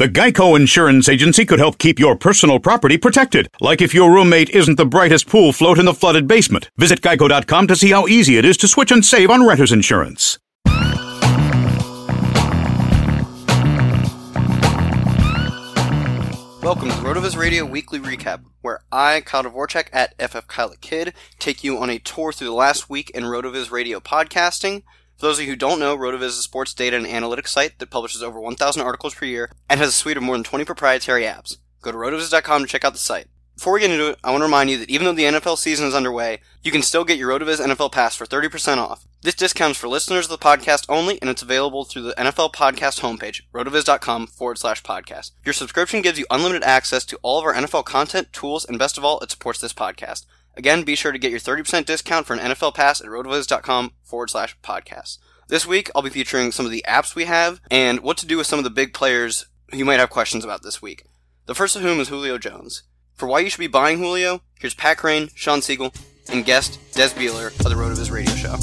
The Geico Insurance Agency could help keep your personal property protected, like if your roommate isn't the brightest pool float in the flooded basement. Visit geico.com to see how easy it is to switch and save on renter's insurance. Welcome to Rotoviz Radio Weekly Recap, where I, Kyle Dvorak at FF Kyle Kid, take you on a tour through the last week in Rotoviz Radio podcasting. For those of you who don't know, Rotoviz is a sports data and analytics site that publishes over 1,000 articles per year and has a suite of more than 20 proprietary apps. Go to rotoviz.com to check out the site. Before we get into it, I want to remind you that even though the NFL season is underway, you can still get your Rotoviz NFL Pass for 30% off. This discount is for listeners of the podcast only, and it's available through the NFL Podcast homepage, rotoviz.com forward slash podcast. Your subscription gives you unlimited access to all of our NFL content, tools, and best of all, it supports this podcast. Again, be sure to get your 30% discount for an NFL Pass at rotoviz.com forward slash podcast. This week, I'll be featuring some of the apps we have and what to do with some of the big players you might have questions about this week. The first of whom is Julio Jones. For why you should be buying Julio, here's Pat Kerrane, Sean Siegel, and guest Des Bieler of the Rotoviz Radio Show.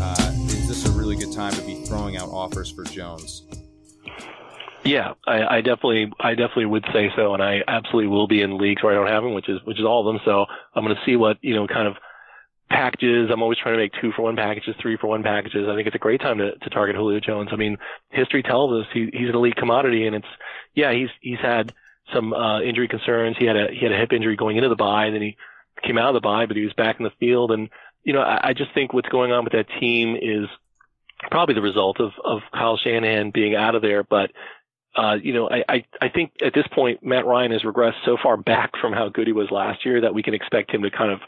Uh, is this a really good time to be throwing out offers for Jones? Yeah, I, I definitely, I definitely would say so, and I absolutely will be in leagues where I don't have him, which is, which is all of them. So I'm going to see what you know, kind of packages. I'm always trying to make two for one packages, three for one packages. I think it's a great time to, to target Julio Jones. I mean, history tells us he, he's an elite commodity, and it's yeah, he's he's had some uh, injury concerns. He had a he had a hip injury going into the bye, and then he came out of the bye, but he was back in the field. And you know, I, I just think what's going on with that team is probably the result of of Kyle Shanahan being out of there, but. Uh, you know, I, I, I think at this point, Matt Ryan has regressed so far back from how good he was last year that we can expect him to kind of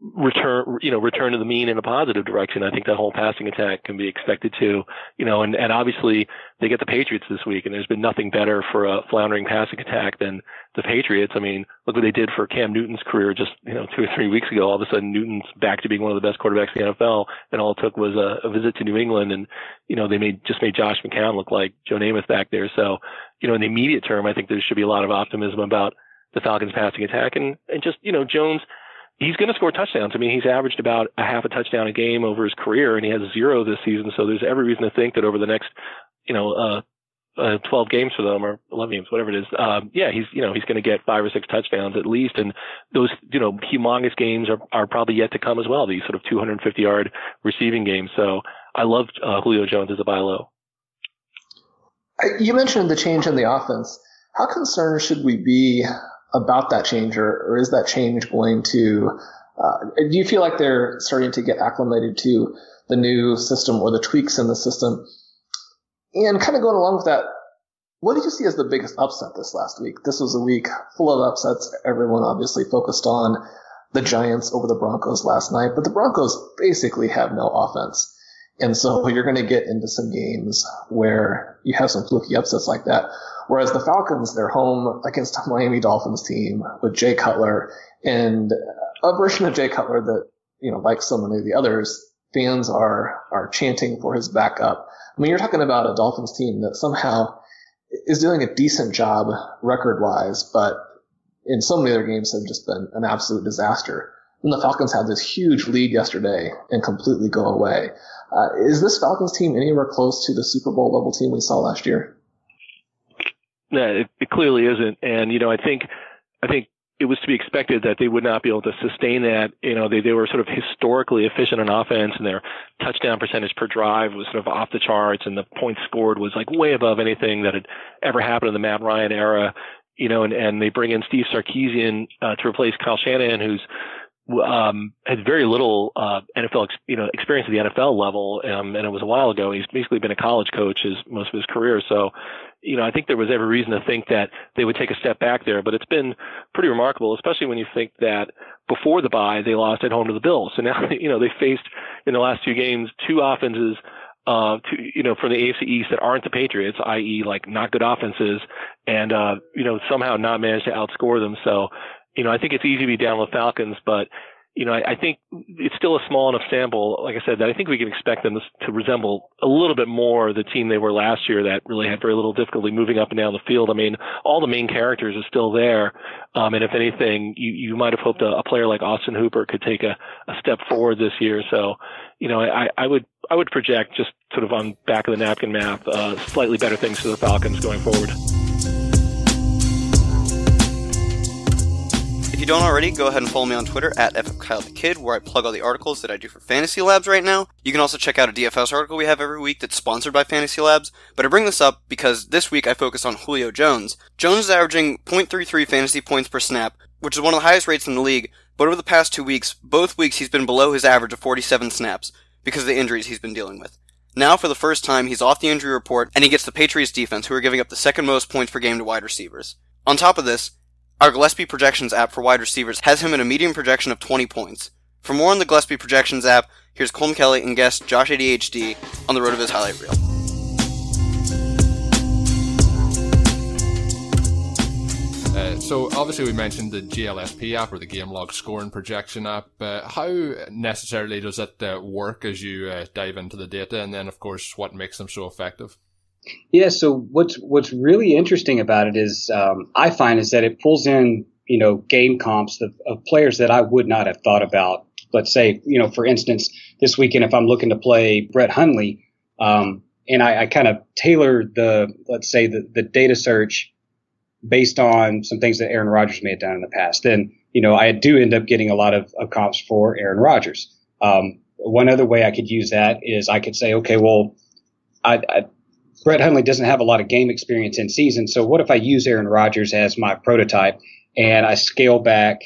return, you know, return to the mean in a positive direction. I think that whole passing attack can be expected to, you know, and, and obviously they get the Patriots this week and there's been nothing better for a floundering passing attack than the Patriots. I mean, look what they did for Cam Newton's career just, you know, two or three weeks ago. All of a sudden Newton's back to being one of the best quarterbacks in the NFL and all it took was a, a visit to New England and, you know, they made, just made Josh McCown look like Joe Namath back there. So, you know, in the immediate term, I think there should be a lot of optimism about the Falcons passing attack and, and just, you know, Jones, he's going to score touchdowns. I mean, he's averaged about a half a touchdown a game over his career, and he has zero this season. So there's every reason to think that over the next, you know, uh, uh, 12 games for them or 11 games, whatever it is. Um, yeah, he's, you know, he's going to get five or six touchdowns at least. And those, you know, humongous games are, are probably yet to come as well. These sort of 250 yard receiving games. So I love, uh, Julio Jones as a buy low. You mentioned the change in the offense. How concerned should we be about that change, or, or is that change going to? Uh, do you feel like they're starting to get acclimated to the new system or the tweaks in the system? And kind of going along with that, what did you see as the biggest upset this last week? This was a week full of upsets. Everyone obviously focused on the Giants over the Broncos last night, but the Broncos basically have no offense. And so you're going to get into some games where you have some fluky upsets like that. Whereas the Falcons, they're home against a Miami Dolphins team with Jay Cutler and a version of Jay Cutler that, you know, like so many of the others, fans are, are chanting for his backup. I mean, you're talking about a Dolphins team that somehow is doing a decent job record wise, but in so many other games have just been an absolute disaster. And the Falcons had this huge lead yesterday and completely go away. Uh, is this Falcons team anywhere close to the Super Bowl level team we saw last year? No, it, it clearly isn't. And you know, I think, I think it was to be expected that they would not be able to sustain that. You know, they, they were sort of historically efficient on offense and their touchdown percentage per drive was sort of off the charts and the points scored was like way above anything that had ever happened in the Matt Ryan era. You know, and, and they bring in Steve Sarkisian uh, to replace Kyle Shanahan, who's um, had very little uh, NFL, ex- you know, experience at the NFL level, um, and it was a while ago. He's basically been a college coach his most of his career. So, you know, I think there was every reason to think that they would take a step back there. But it's been pretty remarkable, especially when you think that before the bye they lost at home to the Bills. So now, you know, they faced in the last two games two offenses. Uh, to, you know, from the AFC East that aren't the Patriots, i.e., like not good offenses, and uh, you know, somehow not managed to outscore them. So, you know, I think it's easy to be down with Falcons, but you know, I, I, think it's still a small enough sample, like I said, that I think we can expect them to, to, resemble a little bit more the team they were last year that really had very little difficulty moving up and down the field. I mean, all the main characters are still there. Um, and if anything, you, you might have hoped a, a, player like Austin Hooper could take a, a step forward this year. So, you know, I, I would, I would project just sort of on back of the napkin math, uh, slightly better things for the Falcons going forward. If you don't already, go ahead and follow me on Twitter at FFKyleTheKid, where I plug all the articles that I do for Fantasy Labs right now. You can also check out a DFS article we have every week that's sponsored by Fantasy Labs. But I bring this up because this week I focus on Julio Jones. Jones is averaging 0.33 fantasy points per snap, which is one of the highest rates in the league. But over the past two weeks, both weeks he's been below his average of 47 snaps because of the injuries he's been dealing with. Now, for the first time, he's off the injury report, and he gets the Patriots defense, who are giving up the second most points per game to wide receivers. On top of this, our Gillespie Projections app for wide receivers has him at a median projection of 20 points. For more on the Gillespie Projections app, here's Colm Kelly and guest Josh ADHD on the RotoViz highlight reel. Uh, so obviously we mentioned the GLSP app or the game log scoring projection app. Uh, how necessarily does it uh, work as you uh, dive into the data, and then of course what makes them so effective? Yeah. So what's what's really interesting about it is um, I find is that it pulls in you know game comps of, of, players that I would not have thought about. Let's say you know for instance this weekend if I'm looking to play Brett Hundley, um, and I, I kind of tailor the let's say the, the data search based on some things that Aaron Rodgers may have done in the past. Then you know I do end up getting a lot of, of comps for Aaron Rodgers. Um, one other way I could use that is I could say, okay, well, I, I, Brett Hundley doesn't have a lot of game experience in season. So what if I use Aaron Rodgers as my prototype and I scale back,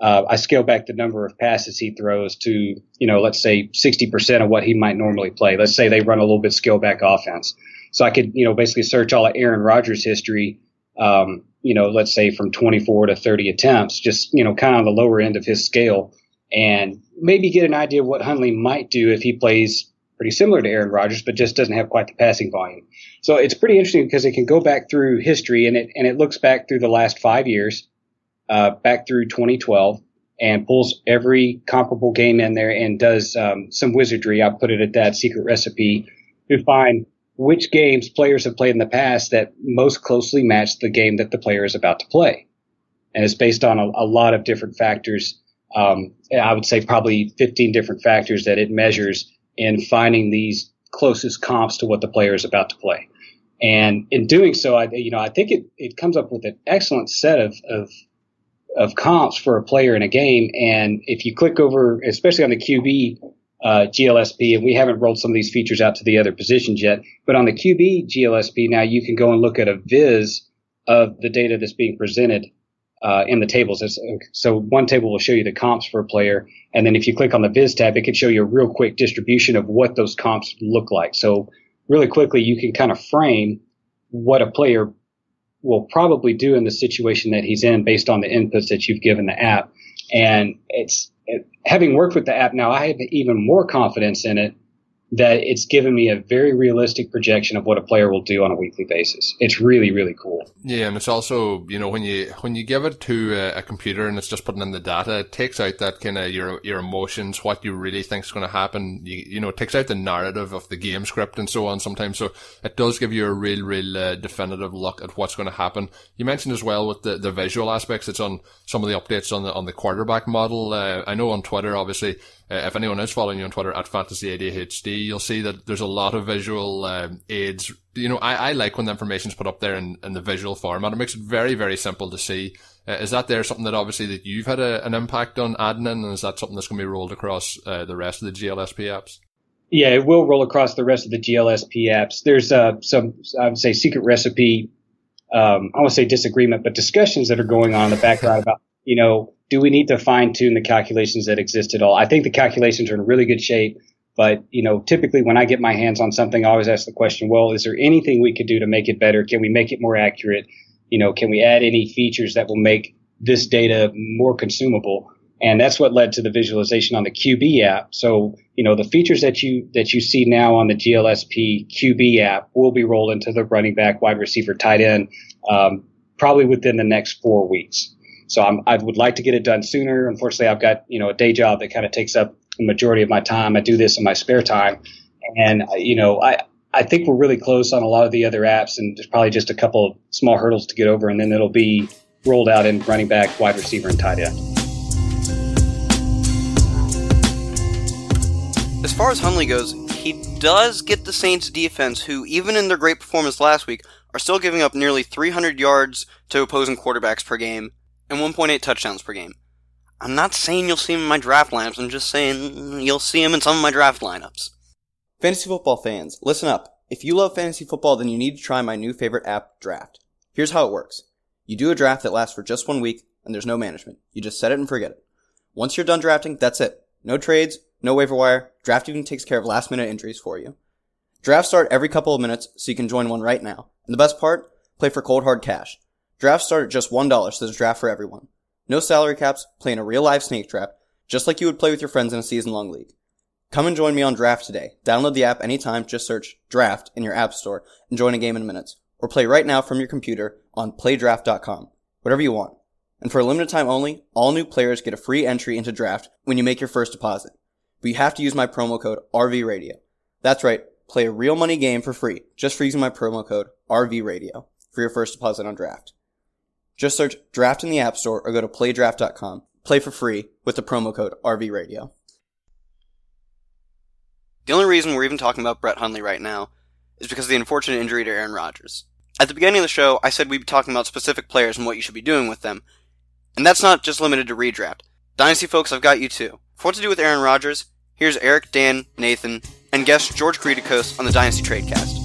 uh, I scale back the number of passes he throws to, you know, let's say 60% of what he might normally play. Let's say they run a little bit scale back offense. So I could, you know, basically search all of Aaron Rodgers history, um, you know, let's say from 24 to 30 attempts, just, you know, kind of the lower end of his scale and maybe get an idea of what Hundley might do if he plays pretty similar to Aaron Rodgers, but just doesn't have quite the passing volume. So it's pretty interesting because it can go back through history and it and it looks back through the last five years, uh, back through 2012, and pulls every comparable game in there and does um, some wizardry. I put it at that secret recipe to find which games players have played in the past that most closely match the game that the player is about to play, and it's based on a, a lot of different factors. Um, I would say probably 15 different factors that it measures in finding these closest comps to what the player is about to play. And in doing so, I, you know, I think it, it comes up with an excellent set of, of, of comps for a player in a game. And if you click over, especially on the QB uh, GLSP, and we haven't rolled some of these features out to the other positions yet, but on the QB GLSP now you can go and look at a viz of the data that's being presented uh, in the tables. So one table will show you the comps for a player, and then if you click on the Viz tab, it can show you a real quick distribution of what those comps look like. So really quickly, you can kind of frame what a player will probably do in the situation that he's in based on the inputs that you've given the app. And it's it, having worked with the app now, I have even more confidence in it that it's given me a very realistic projection of what a player will do on a weekly basis. It's really, really cool. Yeah, and it's also you know when you when you give it to a, a computer and it's just putting in the data, it takes out that kind of your your emotions, what you really think is going to happen. You, you know, it takes out the narrative of the game script and so on sometimes. So it does give you a real, real uh, definitive look at what's going to happen. You mentioned as well with the, the visual aspects. It's on some of the updates on the on the quarterback model. Uh, I know on Twitter, obviously uh, if anyone is following you on Twitter at Fantasy ADHD, you'll see that there's a lot of visual um, aids. You know, I, I like when the information's put up there in, in the visual format. It makes it very, very simple to see. Uh, is that there something that obviously that you've had a, an impact on adding in, and is that something that's going to be rolled across uh, the rest of the GLSP apps? Yeah, it will roll across the rest of the GLSP apps. There's uh, some, I would say, secret recipe. Um, I want to say disagreement, but discussions that are going on in the background about, you know, do we need to fine tune the calculations that exist at all? I think the calculations are in really good shape. But, you know, typically when I get my hands on something, I always ask the question, well, is there anything we could do to make it better? Can we make it more accurate? You know, can we add any features that will make this data more consumable? And that's what led to the visualization on the QB app. So, you know, the features that you, that you see now on the GLSP QB app will be rolled into the running back, wide receiver, tight end, um, probably within the next four weeks. So I'm, I would like to get it done sooner. Unfortunately, I've got, you know, a day job that kind of takes up the majority of my time. I do this in my spare time. And, you know, I, I think we're really close on a lot of the other apps and there's probably just a couple of small hurdles to get over and then it'll be rolled out in running back, wide receiver, and tight end. As far as Hundley goes, he does get the Saints defense, who, even in their great performance last week, are still giving up nearly 300 yards to opposing quarterbacks per game and 1.8 touchdowns per game. I'm not saying you'll see him in my draft lineups, I'm just saying you'll see him in some of my draft lineups. Fantasy football fans, listen up. If you love fantasy football, then you need to try my new favorite app, Draft. Here's how it works. You do a draft that lasts for just one week, and there's no management. You just set it and forget it. Once you're done drafting, that's it. No trades, no waiver wire. Draft even takes care of last minute injuries for you. Drafts start every couple of minutes, so you can join one right now. And the best part? Play for cold hard cash. Drafts start at just $1, so there's a draft for everyone. No salary caps, play in a real live snake draft, just like you would play with your friends in a season long league. Come and join me on Draft today. Download the app anytime, just search Draft in your app store and join a game in minutes. Or play right now from your computer on playdraft.com. Whatever you want. And for a limited time only, all new players get a free entry into Draft when you make your first deposit. But you have to use my promo code RVRadio. That's right, play a real money game for free just for using my promo code RVRadio for your first deposit on Draft. Just search Draft in the App Store or go to playdraft.com. Play for free with the promo code RVRadio. The only reason we're even talking about Brett Hundley right now is because of the unfortunate injury to Aaron Rodgers. At the beginning of the show, I said we'd be talking about specific players and what you should be doing with them. And that's not just limited to redraft. Dynasty folks, I've got you too. For what to do with Aaron Rodgers, here's Eric, Dan, Nathan, and guest George Kritikos on the Dynasty Tradecast.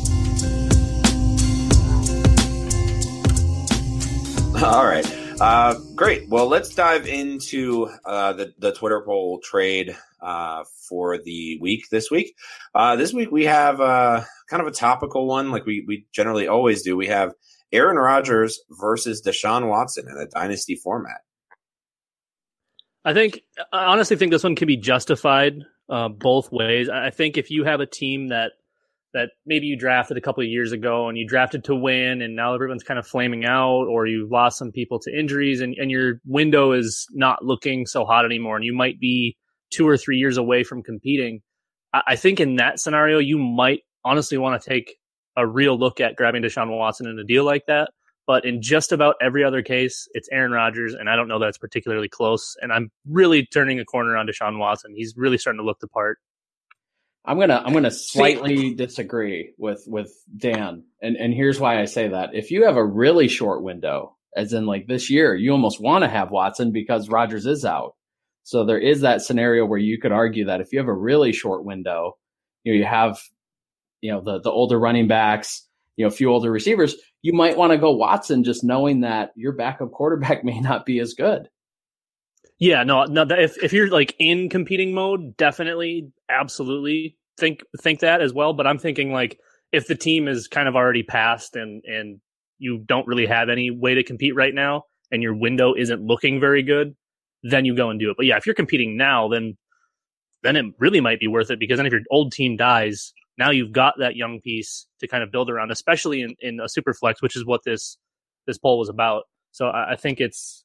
All right. Uh, great. Well, let's dive into uh, the, the Twitter poll trade uh, for the week this week. Uh, this week we have uh, kind of a topical one, like we, we generally always do. We have Aaron Rodgers versus Deshaun Watson in a dynasty format. I think, I honestly think this one can be justified uh, both ways. I think if you have a team that that maybe you drafted a couple of years ago and you drafted to win and now everyone's kind of flaming out or you've lost some people to injuries and, and your window is not looking so hot anymore and you might be two or three years away from competing. I, I think in that scenario, you might honestly want to take a real look at grabbing Deshaun Watson in a deal like that. But in just about every other case, it's Aaron Rodgers, and I don't know that it's particularly close. And I'm really turning a corner on Deshaun Watson. He's really starting to look the part. I'm gonna I'm gonna slightly disagree with with Dan, and and here's why I say that. If you have a really short window, as in like this year, you almost want to have Watson because Rodgers is out. So there is that scenario where you could argue that if you have a really short window, you know you have you know the the older running backs, you know, a few older receivers, you might want to go Watson, just knowing that your backup quarterback may not be as good. Yeah, no, no. If if you're like in competing mode, definitely, absolutely think think that as well. But I'm thinking like if the team is kind of already passed and and you don't really have any way to compete right now, and your window isn't looking very good, then you go and do it. But yeah, if you're competing now, then then it really might be worth it because then if your old team dies, now you've got that young piece to kind of build around, especially in, in a super flex, which is what this this poll was about. So I, I think it's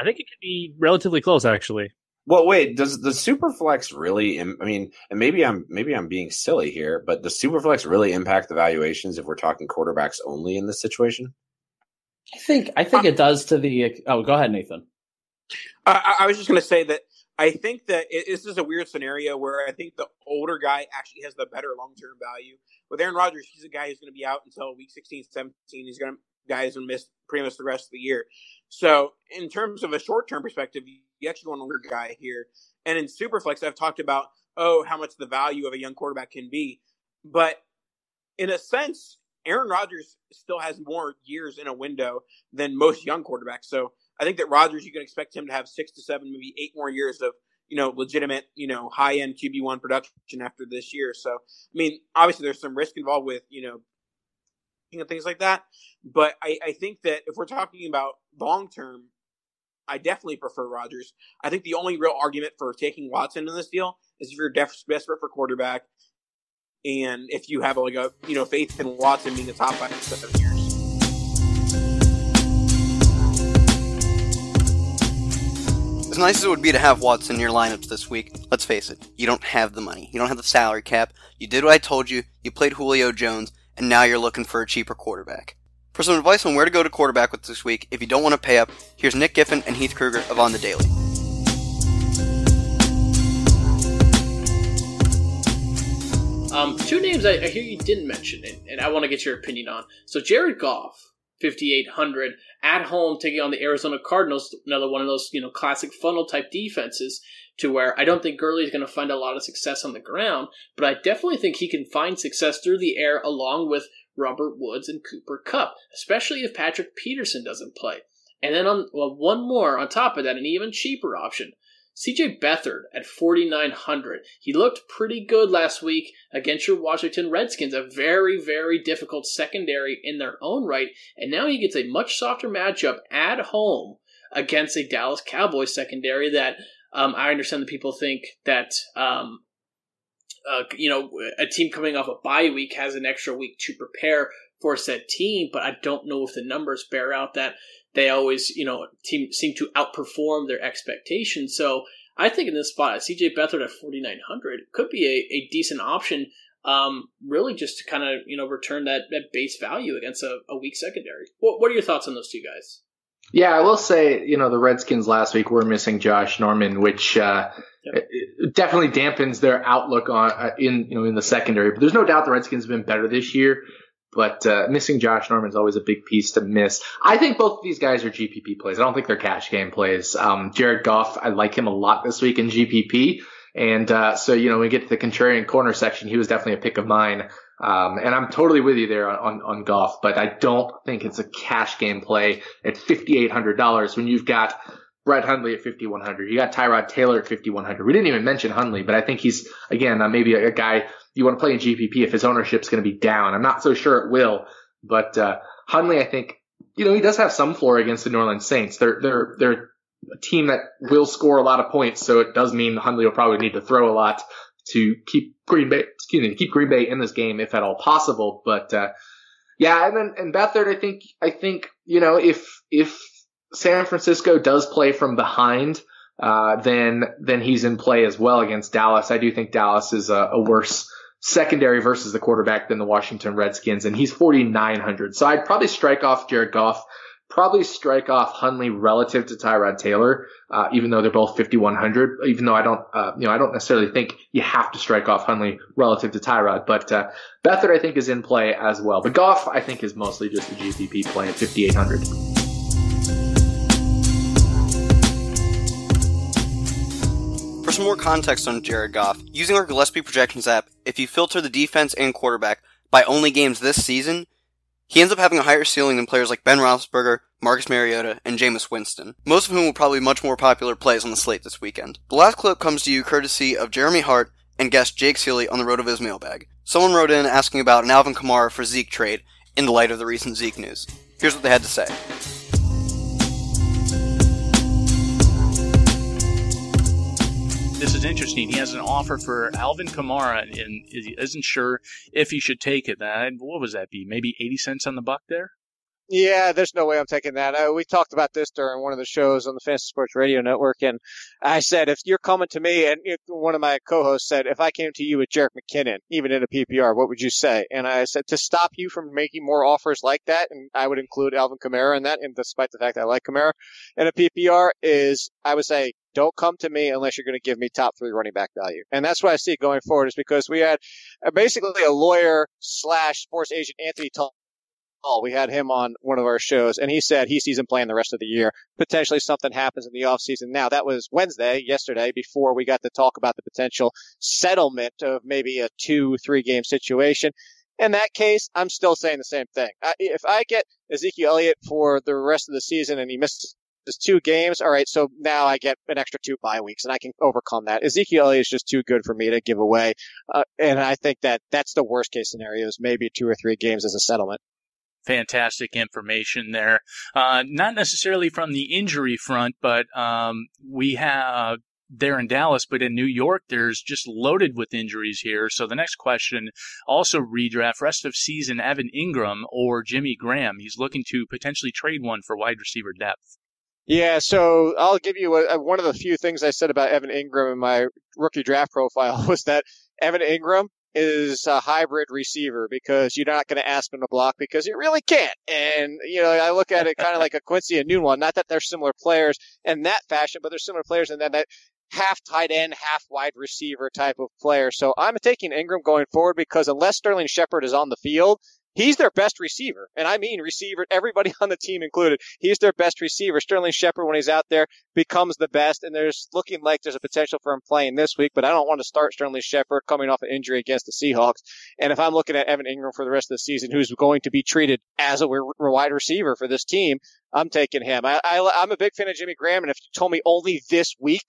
I think it could be relatively close actually. Well, wait. Does the superflex really? I mean, and maybe I'm maybe I'm being silly here, but does superflex really impact the valuations if we're talking quarterbacks only in this situation? I think I think it does to the. Oh, go ahead, Nathan. I, I was just going to say that I think that it, this is a weird scenario where I think the older guy actually has the better long term value. With Aaron Rodgers, he's a guy who's going to be out until week 16, 17. He's going to guys who miss pretty much the rest of the year. So, in terms of a short term perspective, you actually want a older guy here. And in Superflex, I've talked about oh how much the value of a young quarterback can be, but in a sense, Aaron Rodgers still has more years in a window than most young quarterbacks. So I think that Rodgers, you can expect him to have six to seven, maybe eight more years of you know legitimate, you know, high end QB one production after this year. So I mean, obviously there's some risk involved with you know and things like that. But I, I think that if we're talking about long term, I definitely prefer Rodgers. I think the only real argument for taking Watson in this deal is if you're desperate for quarterback, and if you have like a you know faith in Watson being the top five in seven years. As nice as it would be to have Watson in your lineups this week, let's face it, you don't have the money. You don't have the salary cap. You did what I told you. You played Julio Jones, and now you're looking for a cheaper quarterback. For some advice on where to go to quarterback with this week, if you don't want to pay up, here's Nick Giffen and Heath Kruger of On the Daily. Um, two names I, I, hear you didn't mention, and, and I want to get your opinion on. So Jared Goff, 5,800 at home taking on the Arizona Cardinals, another one of those you know classic funnel type defenses. To where I don't think Gurley is going to find a lot of success on the ground, but I definitely think he can find success through the air along with Robert Woods and Cooper Kupp, especially if Patrick Peterson doesn't play. And then on well, one more on top of that, an even cheaper option. CJ Beathard at 4,900. He looked pretty good last week against your Washington Redskins, a very, very difficult secondary in their own right. And now he gets a much softer matchup at home against a Dallas Cowboys secondary that um, I understand that people think that um, uh, you know a team coming off a bye week has an extra week to prepare for said team, but I don't know if the numbers bear out that they always you know team seem to outperform their expectations. So I think in this spot, CJ Beathard at forty nine hundred could be a, a decent option. Um, really, just to kind of you know return that, that base value against a, a weak secondary. What, what are your thoughts on those two guys? Yeah, I will say, you know, the Redskins last week were missing Josh Norman, which uh, yep. definitely dampens their outlook on uh, in you know in the secondary. But there's no doubt the Redskins have been better this year. But uh, missing Josh Norman is always a big piece to miss. I think both of these guys are GPP plays. I don't think they're cash game plays. Um, Jared Goff, I like him a lot this week in GPP. And uh, so, you know, when we get to the contrarian corner section, he was definitely a pick of mine. Um, and I'm totally with you there on, on, on Goff, but I don't think it's a cash game play at $5,800 when you've got Brett Hundley at 5,100. You got Tyrod Taylor at 5,100. We didn't even mention Hundley, but I think he's, again, uh, maybe a, a, guy you want to play in GPP if his ownership's going to be down. I'm not so sure it will, but, uh, Hundley, I think, you know, he does have some floor against the New Orleans Saints. They're, they're, they're a team that will score a lot of points, so it does mean Hundley will probably need to throw a lot to keep Green Bay, excuse me, to keep Green Bay in this game if at all possible. But uh, yeah, and then and Beathard, I think I think you know if if San Francisco does play from behind, uh, then then he's in play as well against Dallas. I do think Dallas is a, a worse secondary versus the quarterback than the Washington Redskins, and he's 4,900. So I'd probably strike off Jared Goff probably strike off Hundley relative to Tyrod Taylor, uh, even though they're both 5,100. Even though I don't, uh, you know, I don't necessarily think you have to strike off Hundley relative to Tyrod, but uh, Beathard I think is in play as well. But Goff I think is mostly just a GPP play at 5,800. For some more context on Jared Goff, using our Gillespie projections app, if you filter the defense and quarterback, by only games this season, he ends up having a higher ceiling than players like Ben Roethlisberger, Marcus Mariota, and Jameis Winston, most of whom will probably be much more popular plays on the slate this weekend. The last clip comes to you courtesy of Jeremy Hart and guest Jake Ciely on the RotoViz mailbag. Someone wrote in asking about an Alvin Kamara for Zeke trade in the light of the recent Zeke news. Here's what they had to say. This is interesting. He has an offer for Alvin Kamara, and isn't sure if he should take it. What was that be? Maybe eighty cents on the buck there. Yeah, there's no way I'm taking that. Uh, we talked about this during one of the shows on the Fantasy Sports Radio Network, and I said, if you're coming to me, and one of my co-hosts said, if I came to you with Jerick McKinnon, even in a PPR, what would you say? And I said, to stop you from making more offers like that, and I would include Alvin Kamara in that, and despite the fact that I like Kamara in a PPR, is I would say, don't come to me unless you're going to give me top three running back value. And that's what I see going forward is because we had uh, basically a lawyer slash sports agent, Anthony Tull, we had him on one of our shows, and he said he sees him playing the rest of the year. Potentially something happens in the offseason. Now, that was Wednesday, yesterday, before we got to talk about the potential settlement of maybe a two, three game situation. In that case, I'm still saying the same thing. if I get Ezekiel Elliott for the rest of the season and he misses two games, all right, so now I get an extra two bye weeks and I can overcome that. Ezekiel Elliott is just too good for me to give away. Uh, and I think that that's the worst case scenario is maybe two or three games as a settlement fantastic information there. Uh, not necessarily from the injury front, but um, we have there in Dallas, but in New York, there's just loaded with injuries here. So the next question also redraft rest of season Evan Engram or Jimmy Graham. He's looking to potentially trade one for wide receiver depth. Yeah, so I'll give you a, one of the few things I said about Evan Engram in my rookie draft profile was that Evan Engram is a hybrid receiver because you're not going to ask him to block because you really can't. And, you know, I look at it kind of like a Quincy and Enunwa. Not that they're similar players in that fashion, but they're similar players in that, that half tight end, half wide receiver type of player. So I'm taking Engram going forward because unless Sterling Shepard is on the field, He's their best receiver. And I mean receiver, everybody on the team included. He's their best receiver. Sterling Shepard, when he's out there, becomes the best. And there's looking like there's a potential for him playing this week, but I don't want to start Sterling Shepard coming off an injury against the Seahawks. And if I'm looking at Evan Engram for the rest of the season, who's going to be treated as a wide receiver for this team, I'm taking him. I, I, I'm a big fan of Jimmy Graham. And if you told me only this week,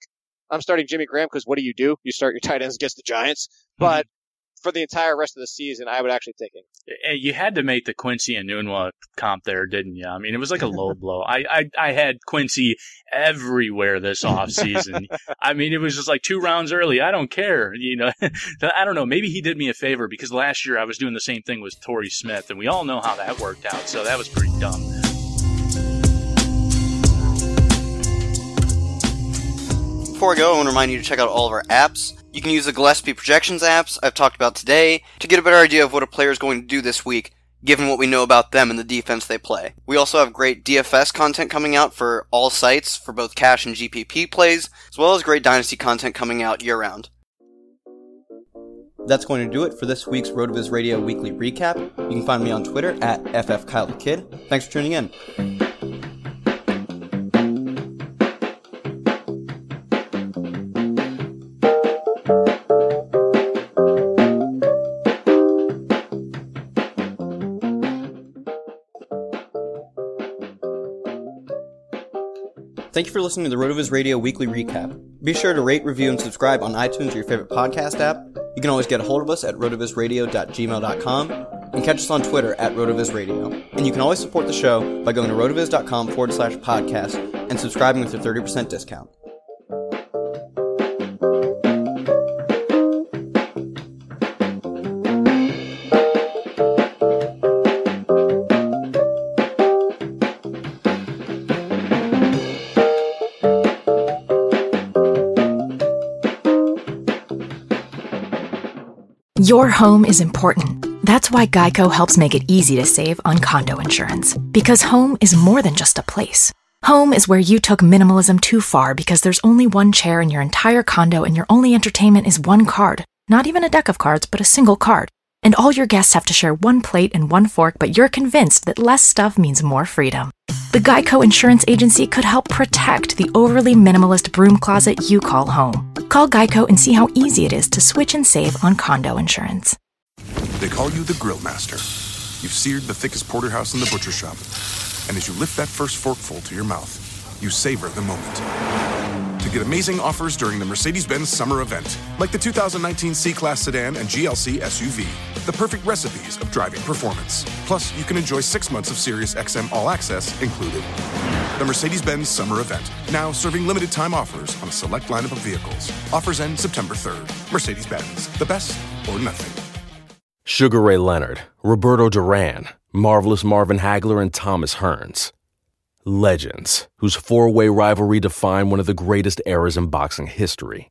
I'm starting Jimmy Graham because what do you do? You start your tight ends against the Giants. But for the entire rest of the season, I would actually take him. Eh, eh, you had to make the Quincy Enunwa comp there, didn't you? I mean, it was like a low blow. I, I, I had Quincy everywhere this off season. I mean, it was just like two rounds early. I don't care. You know, I don't know. Maybe he did me a favor because last year I was doing the same thing with Torrey Smith, and we all know how that worked out. So that was pretty dumb. Before I go, I want to remind you to check out all of our apps. You can use the Gillespie projections apps I've talked about today to get a better idea of what a player is going to do this week, given what we know about them and the defense they play. We also have great DFS content coming out for all sites for both cash and GPP plays, as well as great dynasty content coming out year round. That's going to do it for this week's RotoViz Radio Weekly Recap. You can find me on Twitter at FFKyleTheKid. Thanks for tuning in. Thank you for listening to the RotoViz Radio Weekly Recap. Be sure to rate, review, and subscribe on iTunes or your favorite podcast app. You can always get a hold of us at rotovizradio.gmail.com and catch us on Twitter at rotovizradio. And you can always support the show by going to rotoviz.com forward slash podcast and subscribing with your 30% discount. Your home is important. That's why Geico helps make it easy to save on condo insurance. Because home is more than just a place. Home is where you took minimalism too far because there's only one chair in your entire condo and your only entertainment is one card. Not even a deck of cards, but a single card. And all your guests have to share one plate and one fork, but you're convinced that less stuff means more freedom. The Geico Insurance Agency could help protect the overly minimalist broom closet you call home. Call Geico and see how easy it is to switch and save on condo insurance. They call you the Grill Master. You've seared the thickest porterhouse in the butcher shop. And as you lift that first forkful to your mouth, you savor the moment. To get amazing offers during the Mercedes Benz summer event, like the 2019 C Class sedan and GLC SUV, the perfect recipes of driving performance. Plus, you can enjoy six months of Sirius XM All Access included. The Mercedes Benz summer event, now serving limited time offers on a select lineup of vehicles. Offers end September 3rd. Mercedes Benz, the best or nothing. Sugar Ray Leonard, Roberto Duran, Marvelous Marvin Hagler, and Thomas Hearns. Legends, whose four way rivalry defined one of the greatest eras in boxing history.